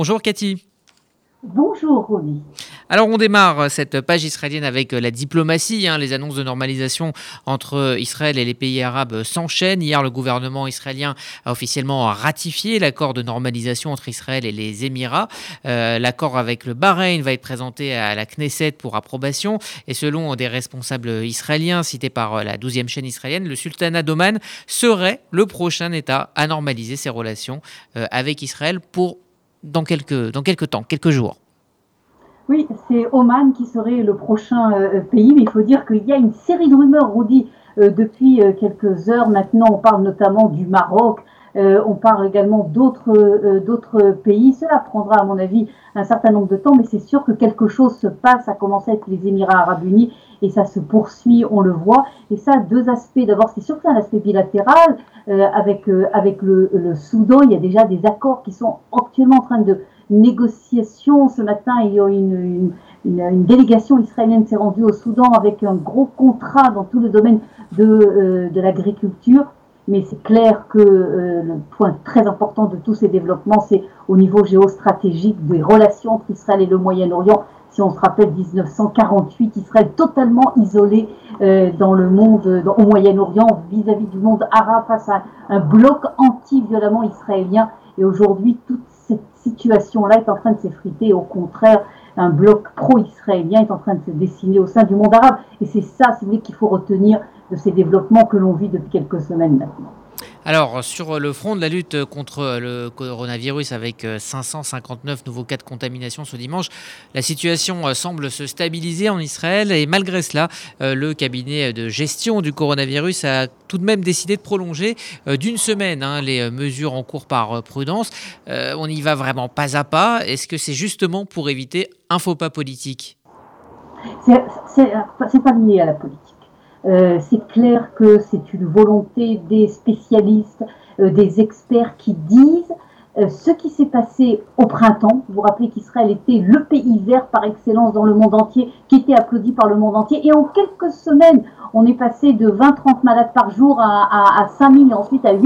Bonjour Cathy. Bonjour Romy. Alors on démarre cette page israélienne avec la diplomatie. Hein. Les annonces de normalisation entre Israël et les pays arabes s'enchaînent. Hier, le gouvernement israélien a officiellement ratifié l'accord de normalisation entre Israël et les Émirats. Euh, l'accord avec le Bahreïn va être présenté à la Knesset pour approbation. Et selon des responsables israéliens cités par la 12e chaîne israélienne, le sultanat d'Oman serait le prochain État à normaliser ses relations euh, avec Israël pour dans quelques, temps, quelques jours. Oui, c'est Oman qui serait le prochain euh, pays, mais il faut dire qu'il y a une série de rumeurs, Rudy, euh, depuis euh, quelques heures maintenant. On parle notamment du Maroc, on parle également d'autres d'autres pays. Cela prendra, à mon avis, un certain nombre de temps, mais c'est sûr que quelque chose se passe, à commencer avec les Émirats arabes unis, et ça se poursuit, on le voit. Et ça deux aspects. D'abord, c'est surtout un aspect bilatéral. avec avec le, Soudan, il y a déjà des accords qui sont actuellement en train de négociation. Ce matin, il y a une, une, délégation israélienne s'est rendue au Soudan avec un gros contrat dans tout le domaine de, euh, de l'agriculture. Mais c'est clair que euh, le point très important de tous ces développements, c'est au niveau géostratégique des relations entre Israël et le Moyen-Orient. Si on se rappelle 1948, Israël totalement isolé euh, dans le monde, au Moyen-Orient, vis-à-vis du monde arabe, face à un bloc anti-violemment israélien. Et aujourd'hui, toute cette situation-là est en train de s'effriter. Au contraire, un bloc pro-israélien est en train de se dessiner au sein du monde arabe. Et c'est ça, voulez, qu'il faut retenir de ces développements que l'on vit depuis quelques semaines maintenant. Alors, sur le front de la lutte contre le coronavirus, avec 559 nouveaux cas de contamination ce dimanche, la situation semble se stabiliser en Israël et malgré cela, le cabinet de gestion du coronavirus a tout de même décidé de prolonger d'une semaine hein, les mesures en cours par prudence. On y va vraiment pas à pas. Est-ce que c'est justement pour éviter un faux pas politique? C'est pas lié à la politique. Euh, c'est clair que c'est une volonté des spécialistes, euh, des experts qui disent euh, ce qui s'est passé au printemps. Vous vous rappelez qu'Israël était le pays vert par excellence dans le monde entier, qui était applaudi par le monde entier. Et en quelques semaines, on est passé de 20-30 malades par jour à, à, à 5 000 et ensuite à 8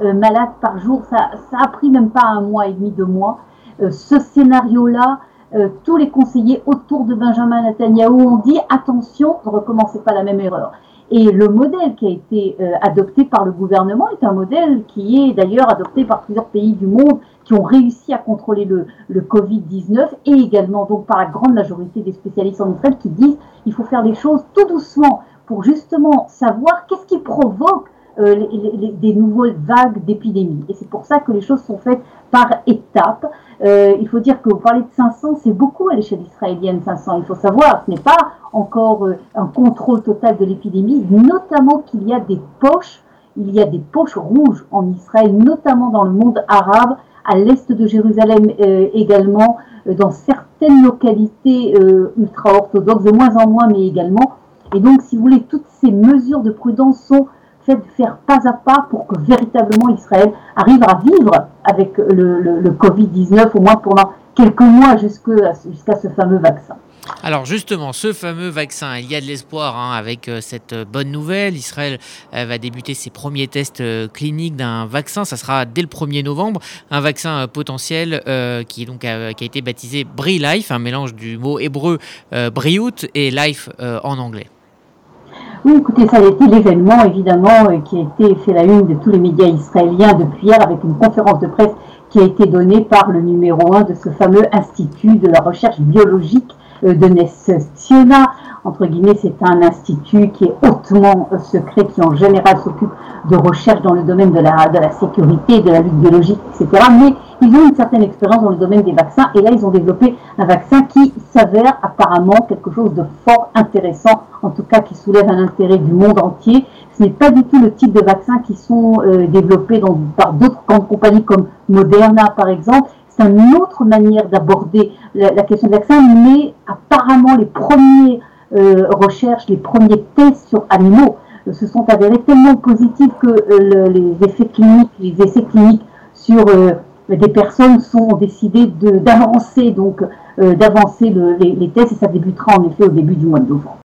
000 malades par jour. Ça, ça a pris même pas un mois et demi, deux mois. ce scénario-là, euh, tous les conseillers autour de Benjamin Netanyahu ont dit attention, ne recommencez pas la même erreur. Et le modèle qui a été euh, adopté par le gouvernement est un modèle qui est d'ailleurs adopté par plusieurs pays du monde qui ont réussi à contrôler le, le Covid-19 et également donc par la grande majorité des spécialistes en Israël qui disent il faut faire les choses tout doucement pour justement savoir qu'est-ce qui provoque euh, les, les, des nouvelles vagues d'épidémie. Et c'est pour ça que les choses sont faites par étapes. Euh, il faut dire que vous parlez de 500, c'est beaucoup à l'échelle israélienne, 500. Il faut savoir, ce n'est pas encore euh, un contrôle total de l'épidémie, notamment qu'il y a des poches, il y a des poches rouges en Israël, notamment dans le monde arabe, à l'est de Jérusalem euh, également, euh, dans certaines localités euh, ultra-orthodoxes, de moins en moins, mais également. Et donc, si vous voulez, toutes ces mesures de prudence sont fait de faire pas à pas pour que véritablement Israël arrive à vivre avec le, le, le Covid-19, au moins pendant quelques mois jusqu'à ce fameux vaccin. Alors justement, ce fameux vaccin, il y a de l'espoir hein, avec euh, cette bonne nouvelle. Israël euh, va débuter ses premiers tests euh, cliniques d'un vaccin. Ça sera dès le 1er novembre. Un vaccin potentiel qui, donc, a, qui a été baptisé BriLife, un mélange du mot hébreu Briout et Life en anglais. Oui, écoutez, ça a été l'événement, évidemment, qui a été fait la une de tous les médias israéliens depuis hier avec une conférence de presse qui a été donnée par le numéro un de ce fameux Institut de la recherche biologique de Nestiona. Entre guillemets, c'est un institut qui est hautement secret, qui en général s'occupe de recherche dans le domaine de la, de la sécurité, de la lutte biologique, etc. ils ont une certaine expérience dans le domaine des vaccins et là, ils ont développé un vaccin qui s'avère apparemment quelque chose de fort intéressant, en tout cas qui soulève un intérêt du monde entier. Ce n'est pas du tout le type de vaccins qui sont euh, développés par d'autres compagnies comme Moderna, par exemple. C'est une autre manière d'aborder la, question du vaccin, mais apparemment les premières euh, recherches, les premiers tests sur animaux euh, se sont avérés tellement positifs que le, les effets cliniques, les essais cliniques sur des personnes sont décidés d'avancer donc euh, d'avancer le, les, les, tests et ça débutera en effet au début du mois de novembre.